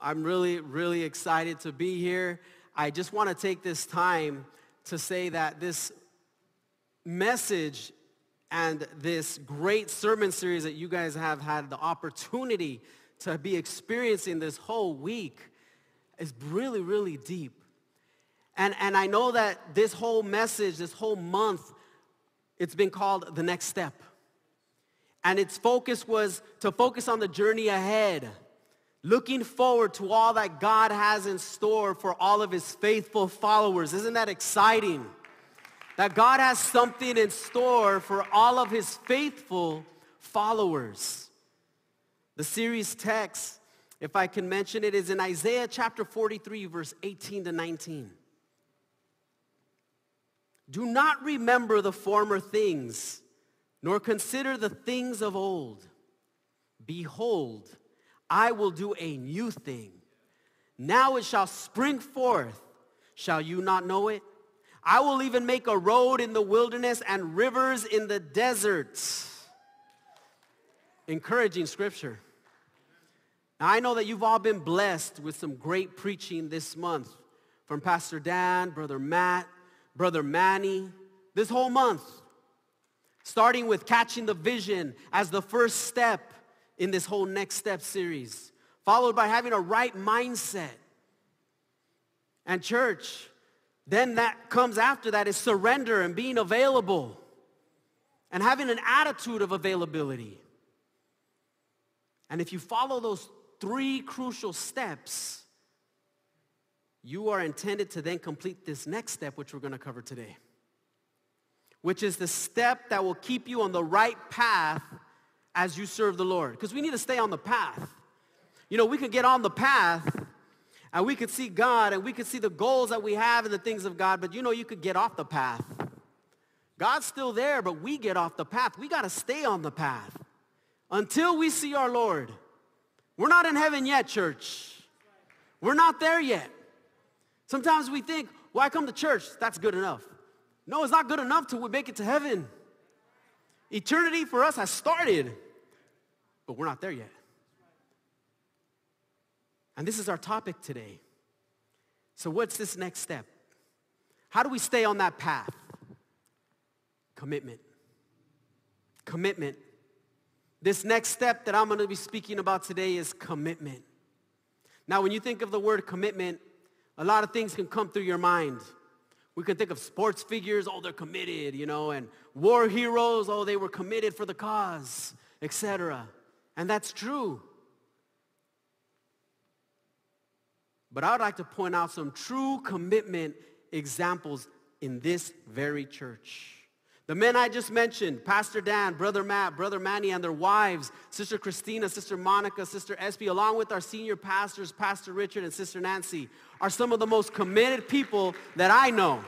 I'm really, really excited to be here. I just want to take this time to say that this message and this great sermon series that you guys have had the opportunity to be experiencing this whole week is really, really deep. And, and I know that this whole message, this whole month, it's been called The Next Step. And its focus was to focus on the journey ahead, looking forward to all that God has in store for all of his faithful followers. Isn't that exciting? That God has something in store for all of his faithful followers. The series text, if I can mention it, is in Isaiah chapter 43, verse 18 to 19. Do not remember the former things nor consider the things of old. Behold, I will do a new thing. Now it shall spring forth. Shall you not know it? I will even make a road in the wilderness and rivers in the deserts. Encouraging scripture. Now, I know that you've all been blessed with some great preaching this month from Pastor Dan, Brother Matt, Brother Manny, this whole month starting with catching the vision as the first step in this whole next step series, followed by having a right mindset. And church, then that comes after that is surrender and being available and having an attitude of availability. And if you follow those three crucial steps, you are intended to then complete this next step, which we're going to cover today which is the step that will keep you on the right path as you serve the Lord. Because we need to stay on the path. You know, we could get on the path and we could see God and we could see the goals that we have and the things of God, but you know, you could get off the path. God's still there, but we get off the path. We got to stay on the path until we see our Lord. We're not in heaven yet, church. We're not there yet. Sometimes we think, well, I come to church, that's good enough. No, it's not good enough to make it to heaven. Eternity for us has started, but we're not there yet. And this is our topic today. So what's this next step? How do we stay on that path? Commitment. Commitment. This next step that I'm going to be speaking about today is commitment. Now, when you think of the word commitment, a lot of things can come through your mind. We can think of sports figures, oh, they're committed, you know, and war heroes, oh, they were committed for the cause, etc. And that's true. But I would like to point out some true commitment examples in this very church. The men I just mentioned, Pastor Dan, Brother Matt, Brother Manny, and their wives, Sister Christina, Sister Monica, Sister Espy, along with our senior pastors, Pastor Richard and Sister Nancy, are some of the most committed people that I know.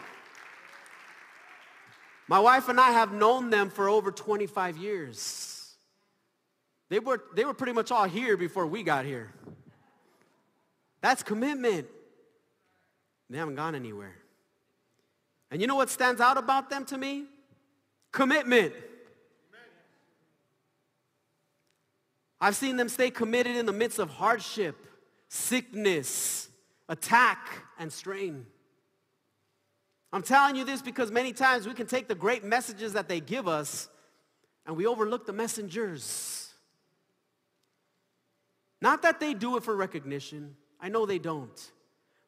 My wife and I have known them for over 25 years. They were, they were pretty much all here before we got here. That's commitment. They haven't gone anywhere. And you know what stands out about them to me? Commitment. I've seen them stay committed in the midst of hardship, sickness, attack, and strain. I'm telling you this because many times we can take the great messages that they give us and we overlook the messengers. Not that they do it for recognition. I know they don't.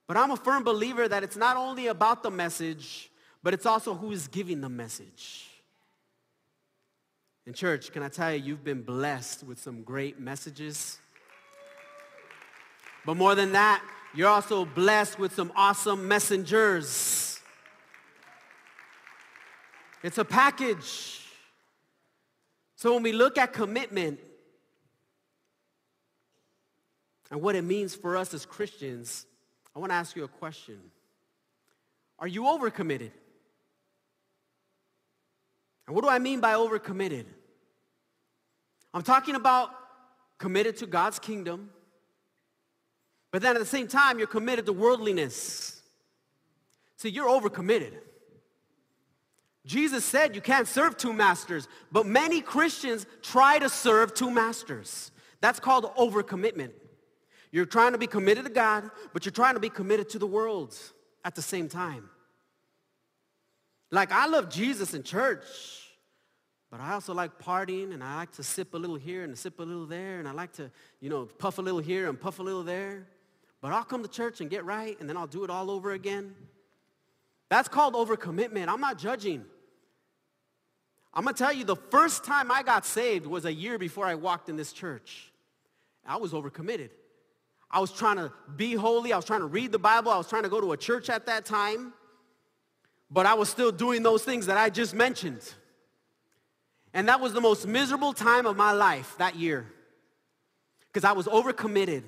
But I'm a firm believer that it's not only about the message, but it's also who is giving the message. In church, can I tell you, you've been blessed with some great messages. But more than that, you're also blessed with some awesome messengers. It's a package. So when we look at commitment and what it means for us as Christians, I want to ask you a question. Are you overcommitted? And what do I mean by overcommitted? I'm talking about committed to God's kingdom, but then at the same time, you're committed to worldliness. See, you're overcommitted. Jesus said you can't serve two masters, but many Christians try to serve two masters. That's called overcommitment. You're trying to be committed to God, but you're trying to be committed to the world at the same time. Like, I love Jesus in church, but I also like partying and I like to sip a little here and sip a little there and I like to, you know, puff a little here and puff a little there. But I'll come to church and get right and then I'll do it all over again. That's called overcommitment. I'm not judging. I'm going to tell you, the first time I got saved was a year before I walked in this church. I was overcommitted. I was trying to be holy. I was trying to read the Bible. I was trying to go to a church at that time. But I was still doing those things that I just mentioned. And that was the most miserable time of my life that year because I was overcommitted.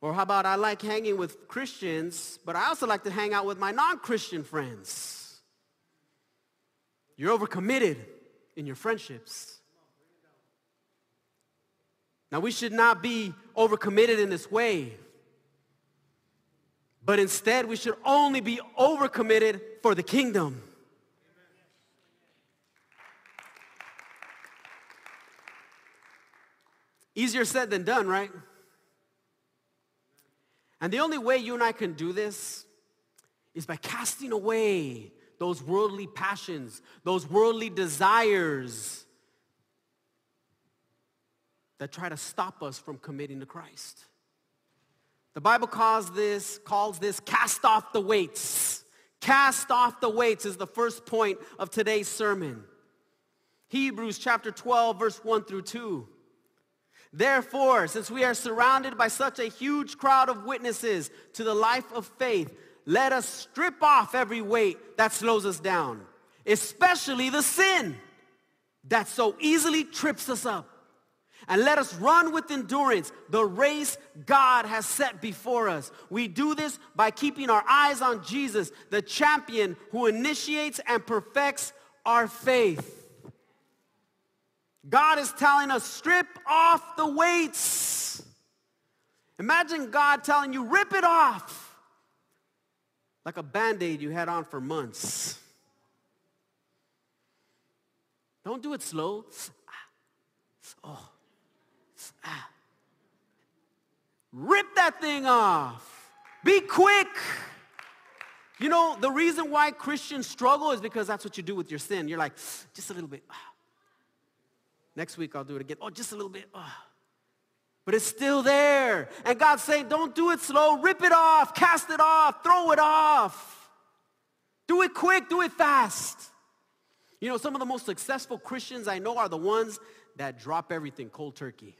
Or how about I like hanging with Christians, but I also like to hang out with my non-Christian friends. You're overcommitted in your friendships. Now we should not be overcommitted in this way. But instead, we should only be overcommitted for the kingdom. Easier said than done, right? And the only way you and I can do this is by casting away those worldly passions, those worldly desires that try to stop us from committing to Christ. The Bible calls this, calls this cast off the weights. Cast off the weights is the first point of today's sermon. Hebrews chapter 12, verse 1 through 2. Therefore, since we are surrounded by such a huge crowd of witnesses to the life of faith, let us strip off every weight that slows us down, especially the sin that so easily trips us up. And let us run with endurance the race God has set before us. We do this by keeping our eyes on Jesus, the champion who initiates and perfects our faith. God is telling us, strip off the weights. Imagine God telling you, rip it off. Like a band-aid you had on for months. Don't do it slow. Ah. Oh. Ah. Rip that thing off. Be quick. You know, the reason why Christians struggle is because that's what you do with your sin. You're like, just a little bit. Next week I'll do it again. Oh, just a little bit. But it's still there. And God's saying, don't do it slow. Rip it off. Cast it off. Throw it off. Do it quick. Do it fast. You know, some of the most successful Christians I know are the ones that drop everything cold turkey.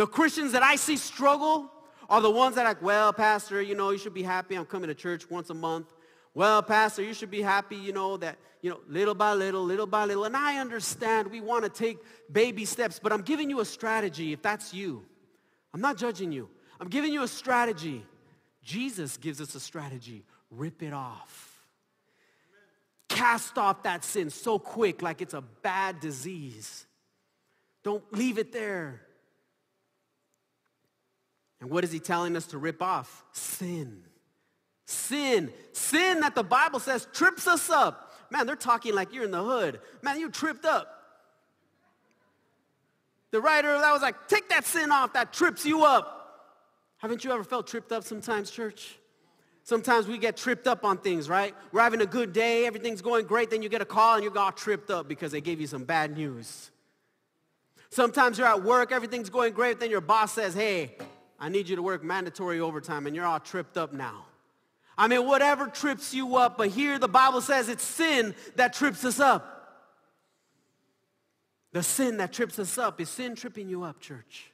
The Christians that I see struggle are the ones that are like, well, pastor, you know, you should be happy. I'm coming to church once a month. Well, pastor, you should be happy, you know, that, you know, little by little, little by little. And I understand we want to take baby steps, but I'm giving you a strategy if that's you. I'm not judging you. I'm giving you a strategy. Jesus gives us a strategy. Rip it off. Cast off that sin so quick like it's a bad disease. Don't leave it there. And what is he telling us to rip off? Sin. Sin. Sin that the Bible says trips us up. Man, they're talking like you're in the hood. Man, you tripped up. The writer that was like, take that sin off that trips you up. Haven't you ever felt tripped up sometimes, church? Sometimes we get tripped up on things, right? We're having a good day, everything's going great, then you get a call and you got tripped up because they gave you some bad news. Sometimes you're at work, everything's going great, then your boss says, hey, I need you to work mandatory overtime and you're all tripped up now. I mean, whatever trips you up, but here the Bible says it's sin that trips us up. The sin that trips us up. Is sin tripping you up, church?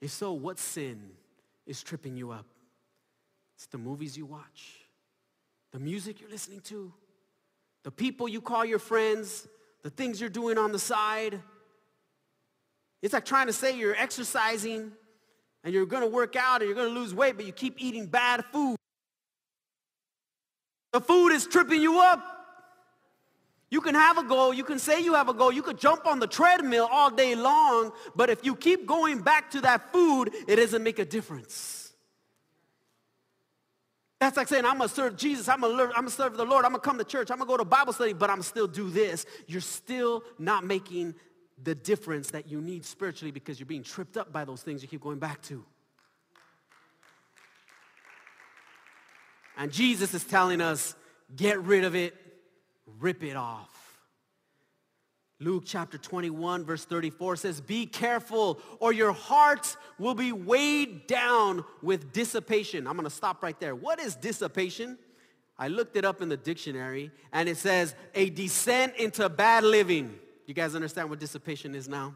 If so, what sin is tripping you up? It's the movies you watch, the music you're listening to, the people you call your friends, the things you're doing on the side. It's like trying to say you're exercising and you're going to work out and you're going to lose weight, but you keep eating bad food. The food is tripping you up. You can have a goal, you can say you have a goal, you could jump on the treadmill all day long, but if you keep going back to that food, it doesn't make a difference. That's like saying, I'm gonna serve Jesus, I'm I'm gonna serve the Lord, I'm gonna come to church, I'm gonna go to Bible study, but I'm still do this. You're still not making the difference that you need spiritually because you're being tripped up by those things you keep going back to. And Jesus is telling us, get rid of it, rip it off. Luke chapter 21 verse 34 says, be careful or your hearts will be weighed down with dissipation. I'm going to stop right there. What is dissipation? I looked it up in the dictionary and it says a descent into bad living. You guys understand what dissipation is now?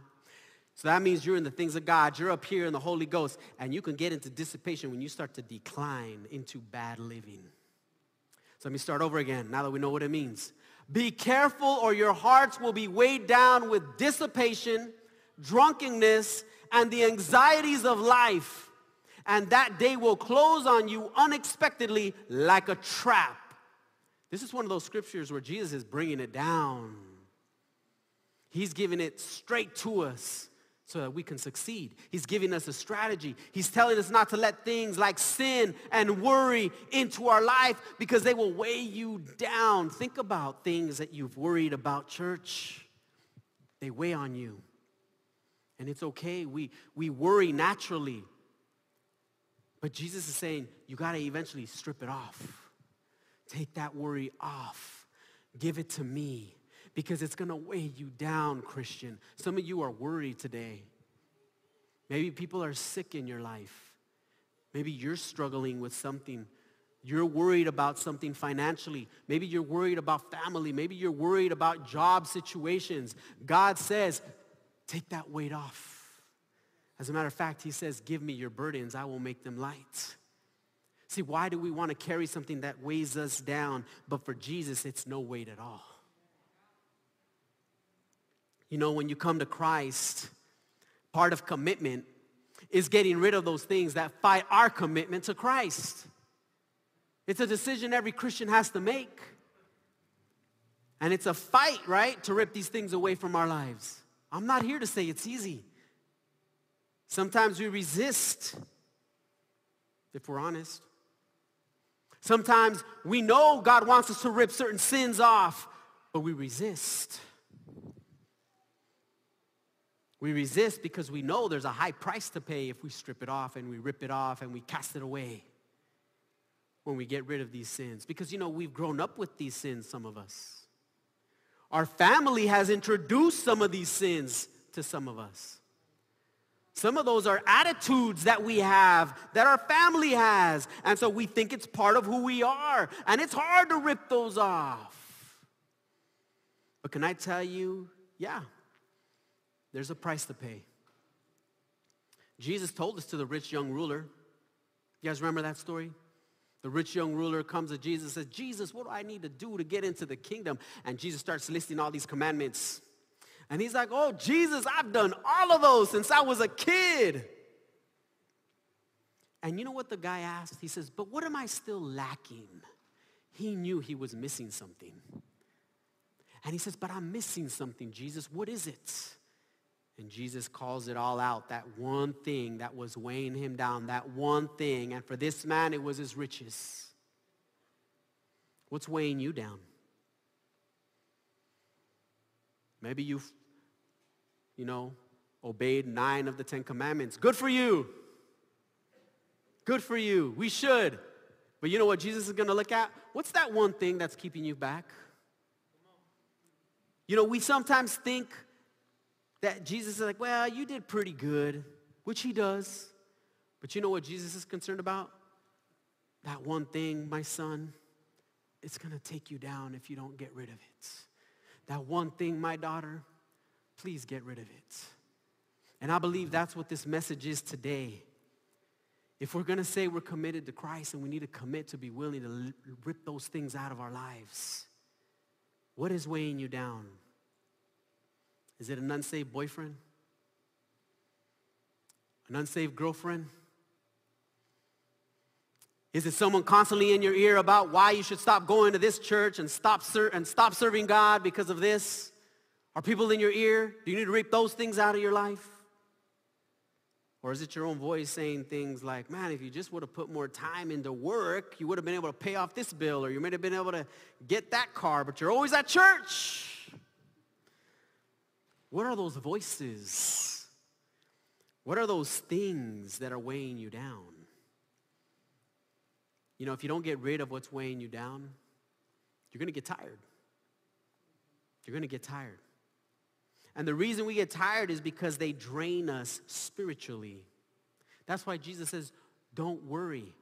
So that means you're in the things of God. You're up here in the Holy Ghost and you can get into dissipation when you start to decline into bad living. So let me start over again now that we know what it means. Be careful or your hearts will be weighed down with dissipation, drunkenness, and the anxieties of life. And that day will close on you unexpectedly like a trap. This is one of those scriptures where Jesus is bringing it down. He's giving it straight to us so that we can succeed. He's giving us a strategy. He's telling us not to let things like sin and worry into our life because they will weigh you down. Think about things that you've worried about, church. They weigh on you. And it's okay. We, we worry naturally. But Jesus is saying, you got to eventually strip it off. Take that worry off. Give it to me because it's going to weigh you down, Christian. Some of you are worried today. Maybe people are sick in your life. Maybe you're struggling with something. You're worried about something financially. Maybe you're worried about family. Maybe you're worried about job situations. God says, take that weight off. As a matter of fact, he says, give me your burdens. I will make them light. See, why do we want to carry something that weighs us down? But for Jesus, it's no weight at all. You know, when you come to Christ, part of commitment is getting rid of those things that fight our commitment to Christ. It's a decision every Christian has to make. And it's a fight, right, to rip these things away from our lives. I'm not here to say it's easy. Sometimes we resist, if we're honest. Sometimes we know God wants us to rip certain sins off, but we resist. We resist because we know there's a high price to pay if we strip it off and we rip it off and we cast it away when we get rid of these sins. Because, you know, we've grown up with these sins, some of us. Our family has introduced some of these sins to some of us. Some of those are attitudes that we have, that our family has. And so we think it's part of who we are. And it's hard to rip those off. But can I tell you, yeah, there's a price to pay. Jesus told this to the rich young ruler. You guys remember that story? The rich young ruler comes to Jesus and says, Jesus, what do I need to do to get into the kingdom? And Jesus starts listing all these commandments. And he's like, oh, Jesus, I've done all of those since I was a kid. And you know what the guy asked? He says, but what am I still lacking? He knew he was missing something. And he says, but I'm missing something, Jesus. What is it? And Jesus calls it all out, that one thing that was weighing him down, that one thing. And for this man, it was his riches. What's weighing you down? Maybe you've, you know, obeyed nine of the Ten Commandments. Good for you. Good for you. We should. But you know what Jesus is going to look at? What's that one thing that's keeping you back? You know, we sometimes think that Jesus is like, well, you did pretty good, which he does. But you know what Jesus is concerned about? That one thing, my son, it's going to take you down if you don't get rid of it. That one thing, my daughter, please get rid of it. And I believe that's what this message is today. If we're going to say we're committed to Christ and we need to commit to be willing to rip those things out of our lives, what is weighing you down? Is it an unsaved boyfriend? An unsaved girlfriend? Is it someone constantly in your ear about why you should stop going to this church and stop, ser- and stop serving God because of this? Are people in your ear? Do you need to rip those things out of your life? Or is it your own voice saying things like, man, if you just would have put more time into work, you would have been able to pay off this bill or you might have been able to get that car, but you're always at church. What are those voices? What are those things that are weighing you down? You know, if you don't get rid of what's weighing you down, you're going to get tired. You're going to get tired. And the reason we get tired is because they drain us spiritually. That's why Jesus says, don't worry.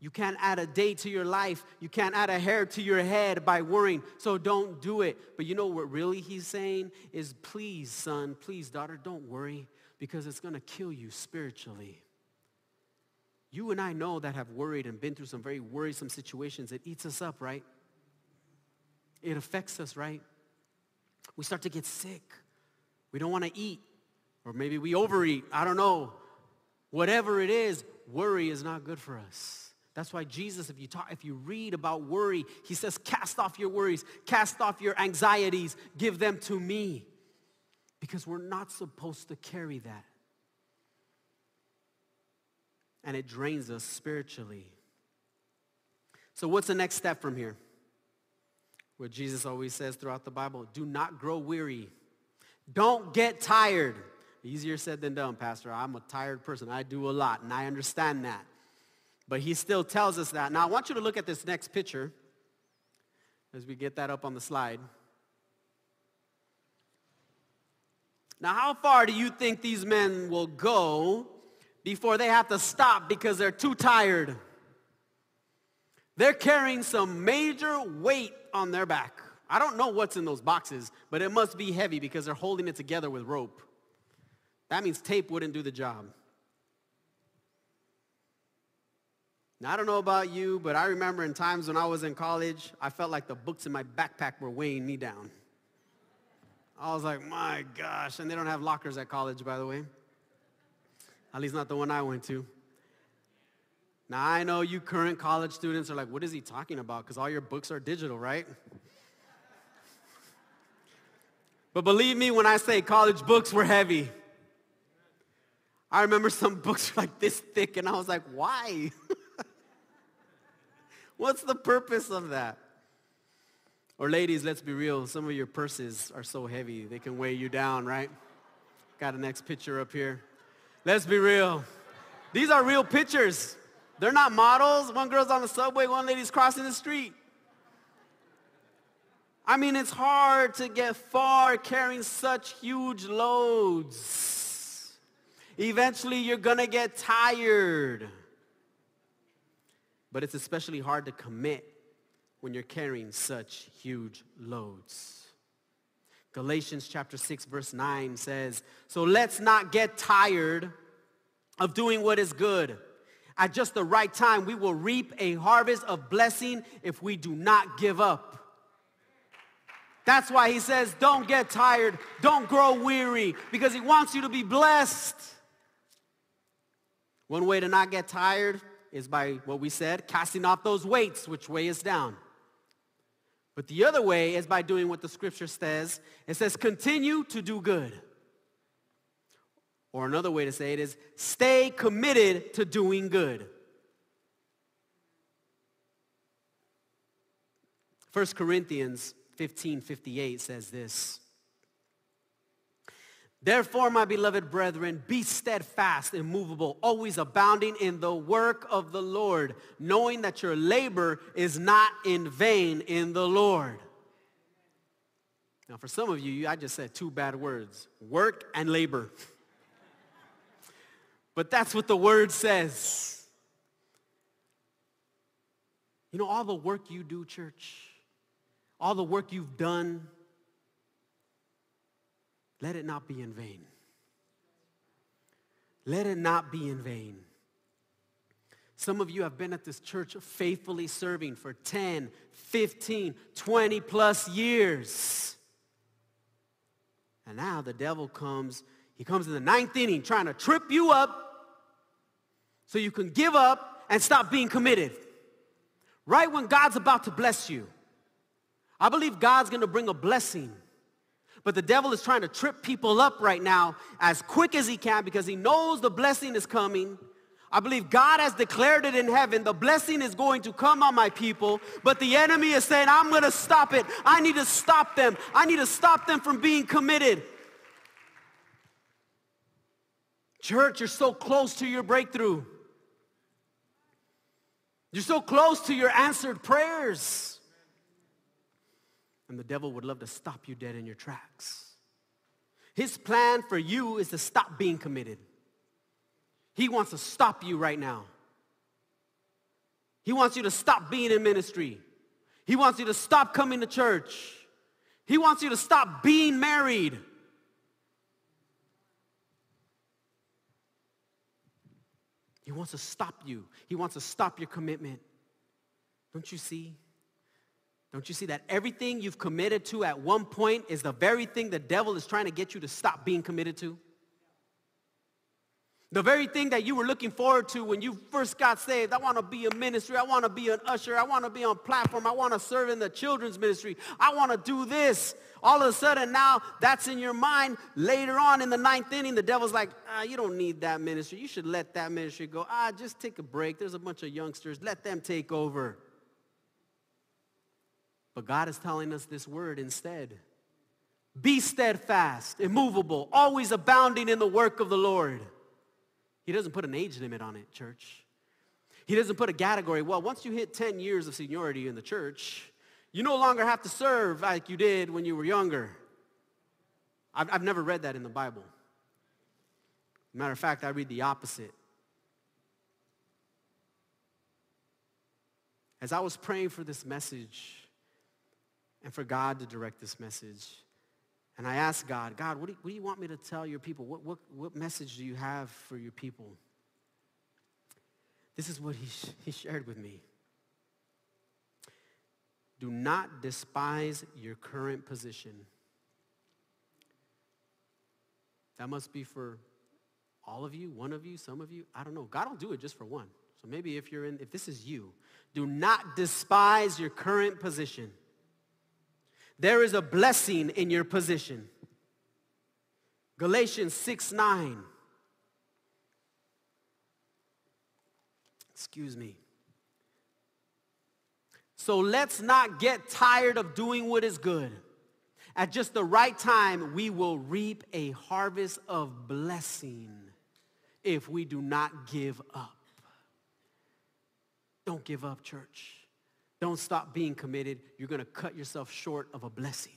You can't add a day to your life. You can't add a hair to your head by worrying. So don't do it. But you know what really he's saying is please, son, please, daughter, don't worry because it's going to kill you spiritually. You and I know that have worried and been through some very worrisome situations. It eats us up, right? It affects us, right? We start to get sick. We don't want to eat. Or maybe we overeat. I don't know. Whatever it is, worry is not good for us. That's why Jesus, if you talk, if you read about worry, he says, cast off your worries, cast off your anxieties, give them to me. Because we're not supposed to carry that. And it drains us spiritually. So what's the next step from here? What Jesus always says throughout the Bible, do not grow weary. Don't get tired. Easier said than done, Pastor. I'm a tired person. I do a lot, and I understand that. But he still tells us that. Now, I want you to look at this next picture as we get that up on the slide. Now, how far do you think these men will go before they have to stop because they're too tired? They're carrying some major weight on their back. I don't know what's in those boxes, but it must be heavy because they're holding it together with rope. That means tape wouldn't do the job. Now, I don't know about you, but I remember in times when I was in college, I felt like the books in my backpack were weighing me down. I was like, my gosh. And they don't have lockers at college, by the way. At least not the one I went to. Now, I know you current college students are like, what is he talking about? Because all your books are digital, right? But believe me when I say college books were heavy. I remember some books were like this thick, and I was like, why? What's the purpose of that? Or ladies, let's be real. Some of your purses are so heavy, they can weigh you down, right? Got a next picture up here. Let's be real. These are real pictures. They're not models. One girl's on the subway, one lady's crossing the street. I mean, it's hard to get far carrying such huge loads. Eventually, you're going to get tired. But it's especially hard to commit when you're carrying such huge loads. Galatians chapter 6 verse 9 says, So let's not get tired of doing what is good. At just the right time, we will reap a harvest of blessing if we do not give up. That's why he says, don't get tired, don't grow weary, because he wants you to be blessed. One way to not get tired is by what we said, casting off those weights which weigh us down. But the other way is by doing what the scripture says. It says, continue to do good. Or another way to say it is, stay committed to doing good. 1 Corinthians 1558 says this. Therefore, my beloved brethren, be steadfast, immovable, always abounding in the work of the Lord, knowing that your labor is not in vain in the Lord. Now, for some of you, I just said two bad words, work and labor. but that's what the word says. You know, all the work you do, church, all the work you've done, let it not be in vain. Let it not be in vain. Some of you have been at this church faithfully serving for 10, 15, 20 plus years. And now the devil comes, he comes in the ninth inning trying to trip you up so you can give up and stop being committed. Right when God's about to bless you. I believe God's going to bring a blessing. But the devil is trying to trip people up right now as quick as he can because he knows the blessing is coming. I believe God has declared it in heaven. The blessing is going to come on my people, but the enemy is saying, I'm going to stop it. I need to stop them. I need to stop them from being committed. Church, you're so close to your breakthrough. You're so close to your answered prayers. And the devil would love to stop you dead in your tracks. His plan for you is to stop being committed. He wants to stop you right now. He wants you to stop being in ministry. He wants you to stop coming to church. He wants you to stop being married. He wants to stop you. He wants to stop your commitment. Don't you see? Don't you see that everything you've committed to at one point is the very thing the devil is trying to get you to stop being committed to? The very thing that you were looking forward to when you first got saved. I want to be a ministry. I want to be an usher. I want to be on platform. I want to serve in the children's ministry. I want to do this all of a sudden now that's in your mind. Later on in the ninth inning, the devil's like, ah, you don't need that ministry. You should let that ministry go. Ah, just take a break. There's a bunch of youngsters. Let them take over. But God is telling us this word instead. Be steadfast, immovable, always abounding in the work of the Lord. He doesn't put an age limit on it, church. He doesn't put a category. Well, once you hit 10 years of seniority in the church, you no longer have to serve like you did when you were younger. I've, I've never read that in the Bible. Matter of fact, I read the opposite. As I was praying for this message and for God to direct this message, and I asked God, God, what do you, what do you want me to tell your people? What, what, what message do you have for your people? This is what he, he shared with me. Do not despise your current position. That must be for all of you, one of you, some of you. I don't know. God will do it just for one. So maybe if you're in, if this is you, do not despise your current position. There is a blessing in your position. Galatians 6 9. Excuse me. So let's not get tired of doing what is good. At just the right time, we will reap a harvest of blessing if we do not give up. Don't give up, church. Don't stop being committed. You're going to cut yourself short of a blessing.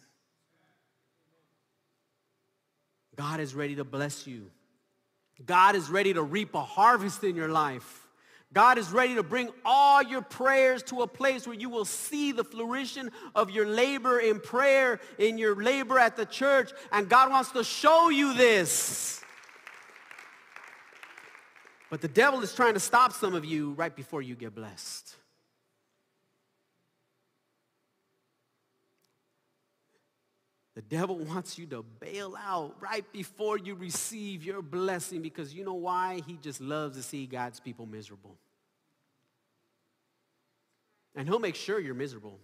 God is ready to bless you. God is ready to reap a harvest in your life. God is ready to bring all your prayers to a place where you will see the flourishing of your labor in prayer, in your labor at the church. And God wants to show you this. But the devil is trying to stop some of you right before you get blessed. The devil wants you to bail out right before you receive your blessing because you know why? He just loves to see God's people miserable. And he'll make sure you're miserable.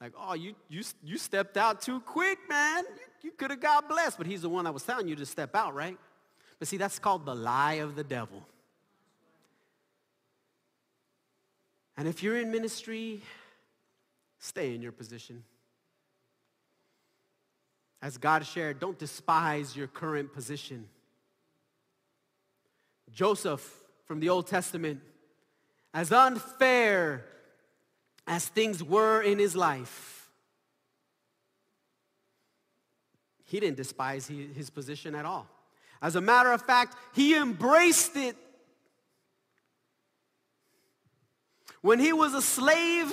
Like, oh, you, you, you stepped out too quick, man. You, you could have got blessed. But he's the one that was telling you to step out, right? But see, that's called the lie of the devil. And if you're in ministry, stay in your position. As God shared, don't despise your current position. Joseph from the Old Testament, as unfair as things were in his life, he didn't despise his position at all. As a matter of fact, he embraced it. When he was a slave,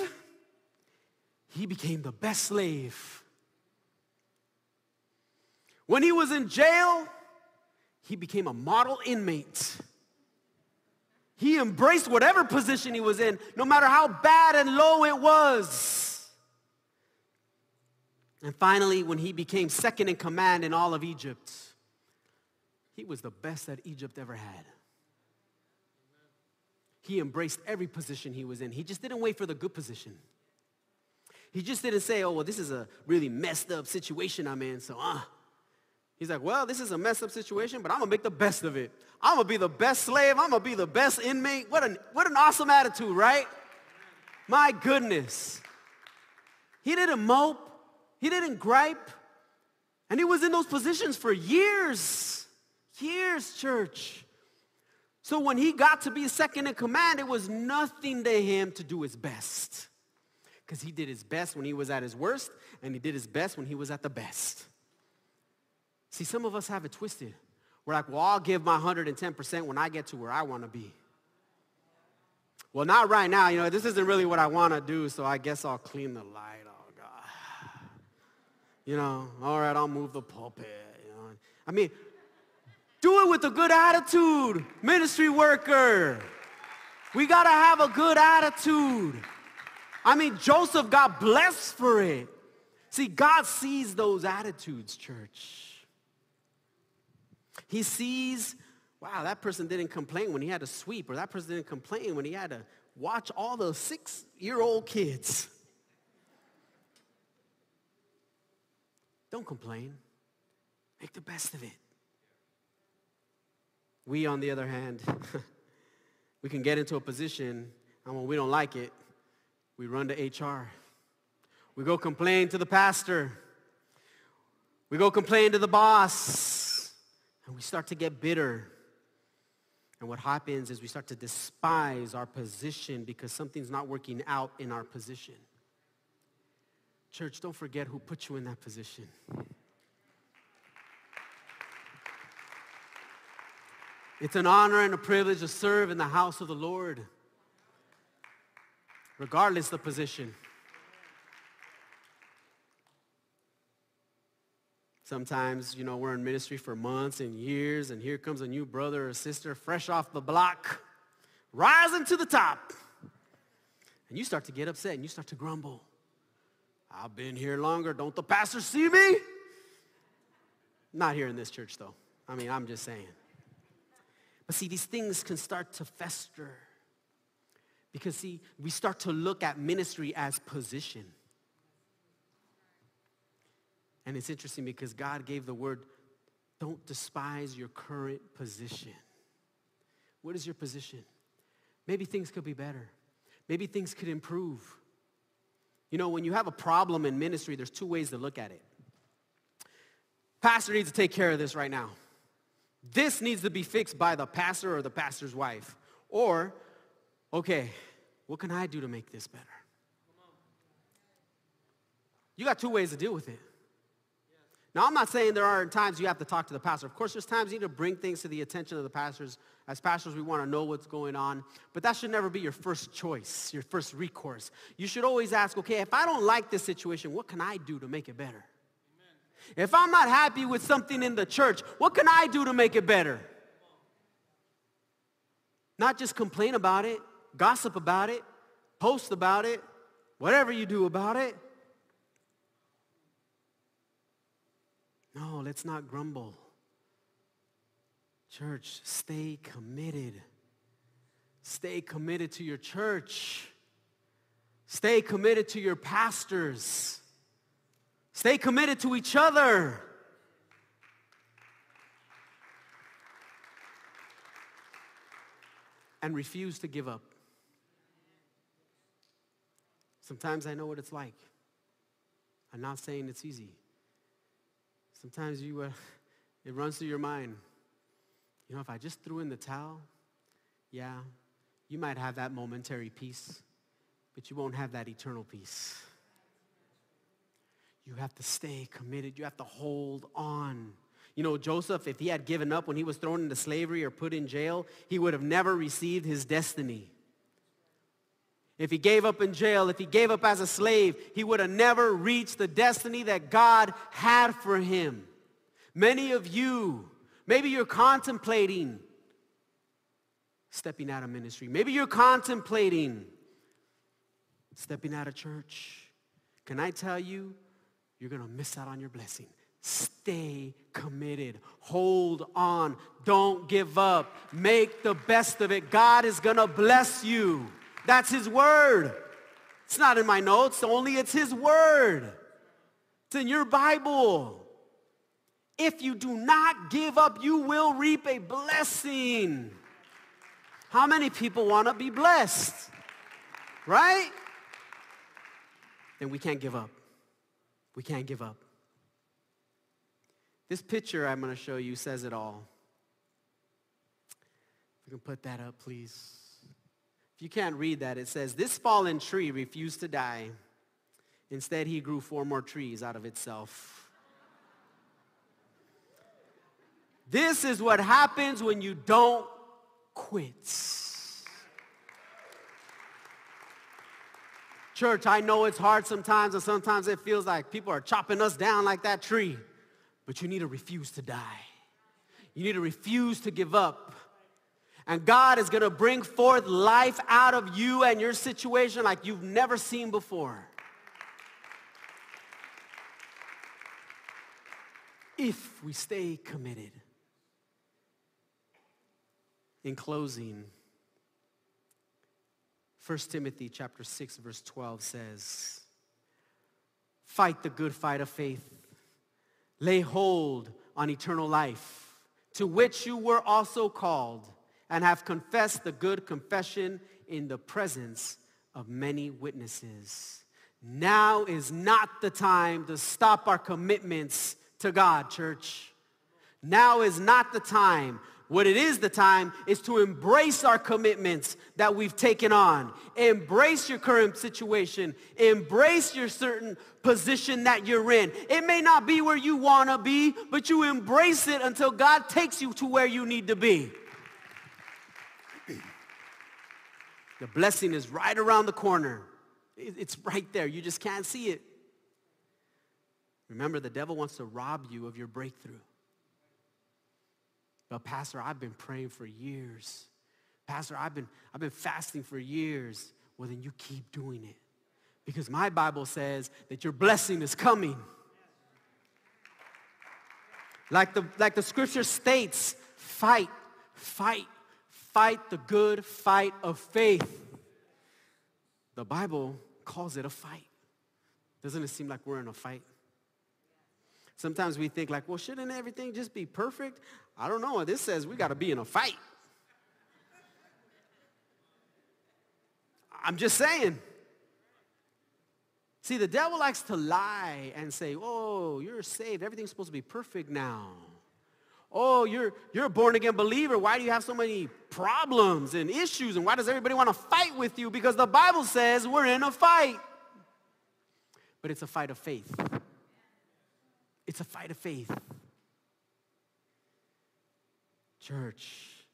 he became the best slave when he was in jail, he became a model inmate. He embraced whatever position he was in, no matter how bad and low it was. And finally, when he became second in command in all of Egypt, he was the best that Egypt ever had. He embraced every position he was in. He just didn't wait for the good position. He just didn't say, oh, well, this is a really messed up situation I'm in, so uh, He's like, well, this is a messed up situation, but I'm gonna make the best of it. I'm gonna be the best slave. I'm gonna be the best inmate. What an, what an awesome attitude, right? My goodness. He didn't mope. He didn't gripe. And he was in those positions for years. Years, church. So when he got to be second in command, it was nothing to him to do his best. Because he did his best when he was at his worst, and he did his best when he was at the best. See, some of us have it twisted. We're like, well, I'll give my 110% when I get to where I want to be. Well, not right now. You know, this isn't really what I want to do, so I guess I'll clean the light. Oh, God. You know, all right, I'll move the pulpit. You know, I mean, do it with a good attitude, ministry worker. We got to have a good attitude. I mean, Joseph got blessed for it. See, God sees those attitudes, church. He sees, wow, that person didn't complain when he had to sweep, or that person didn't complain when he had to watch all the six-year-old kids. Don't complain. Make the best of it. We, on the other hand, we can get into a position, and when we don't like it, we run to HR. We go complain to the pastor. We go complain to the boss. And we start to get bitter. And what happens is we start to despise our position because something's not working out in our position. Church, don't forget who put you in that position. It's an honor and a privilege to serve in the house of the Lord, regardless of position. Sometimes, you know, we're in ministry for months and years, and here comes a new brother or sister fresh off the block, rising to the top. And you start to get upset and you start to grumble. I've been here longer. Don't the pastor see me? Not here in this church, though. I mean, I'm just saying. But see, these things can start to fester. Because, see, we start to look at ministry as position. And it's interesting because God gave the word, don't despise your current position. What is your position? Maybe things could be better. Maybe things could improve. You know, when you have a problem in ministry, there's two ways to look at it. Pastor needs to take care of this right now. This needs to be fixed by the pastor or the pastor's wife. Or, okay, what can I do to make this better? You got two ways to deal with it. Now, I'm not saying there aren't times you have to talk to the pastor. Of course, there's times you need to bring things to the attention of the pastors. As pastors, we want to know what's going on. But that should never be your first choice, your first recourse. You should always ask, okay, if I don't like this situation, what can I do to make it better? If I'm not happy with something in the church, what can I do to make it better? Not just complain about it, gossip about it, post about it, whatever you do about it. No, let's not grumble. Church, stay committed. Stay committed to your church. Stay committed to your pastors. Stay committed to each other. And refuse to give up. Sometimes I know what it's like. I'm not saying it's easy. Sometimes you, uh, it runs through your mind. You know, if I just threw in the towel, yeah, you might have that momentary peace, but you won't have that eternal peace. You have to stay committed. You have to hold on. You know, Joseph, if he had given up when he was thrown into slavery or put in jail, he would have never received his destiny. If he gave up in jail, if he gave up as a slave, he would have never reached the destiny that God had for him. Many of you, maybe you're contemplating stepping out of ministry. Maybe you're contemplating stepping out of church. Can I tell you, you're going to miss out on your blessing. Stay committed. Hold on. Don't give up. Make the best of it. God is going to bless you. That's his word. It's not in my notes, only it's his word. It's in your Bible. If you do not give up, you will reap a blessing. How many people want to be blessed? Right? Then we can't give up. We can't give up. This picture I'm going to show you says it all. If You can put that up, please. If you can't read that, it says, This fallen tree refused to die. Instead, he grew four more trees out of itself. This is what happens when you don't quit. Church, I know it's hard sometimes, and sometimes it feels like people are chopping us down like that tree. But you need to refuse to die. You need to refuse to give up. And God is going to bring forth life out of you and your situation like you've never seen before. If we stay committed. In closing, 1 Timothy chapter 6 verse 12 says, Fight the good fight of faith. Lay hold on eternal life, to which you were also called, and have confessed the good confession in the presence of many witnesses. Now is not the time to stop our commitments to God, church. Now is not the time. What it is the time is to embrace our commitments that we've taken on. Embrace your current situation. Embrace your certain position that you're in. It may not be where you want to be, but you embrace it until God takes you to where you need to be. The blessing is right around the corner. It's right there. You just can't see it. Remember, the devil wants to rob you of your breakthrough. But Pastor, I've been praying for years. Pastor, I've been, I've been fasting for years. Well, then you keep doing it. Because my Bible says that your blessing is coming. Like the, like the scripture states, fight, fight, fight the good fight of faith. The Bible calls it a fight. Doesn't it seem like we're in a fight? Sometimes we think like, well, shouldn't everything just be perfect? I don't know. This says we got to be in a fight. I'm just saying. See, the devil likes to lie and say, oh, you're saved. Everything's supposed to be perfect now. Oh, you're, you're a born again believer. Why do you have so many problems and issues? And why does everybody want to fight with you? Because the Bible says we're in a fight. But it's a fight of faith. It's a fight of faith. Church,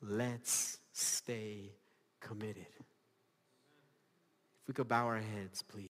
let's stay committed. If we could bow our heads, please.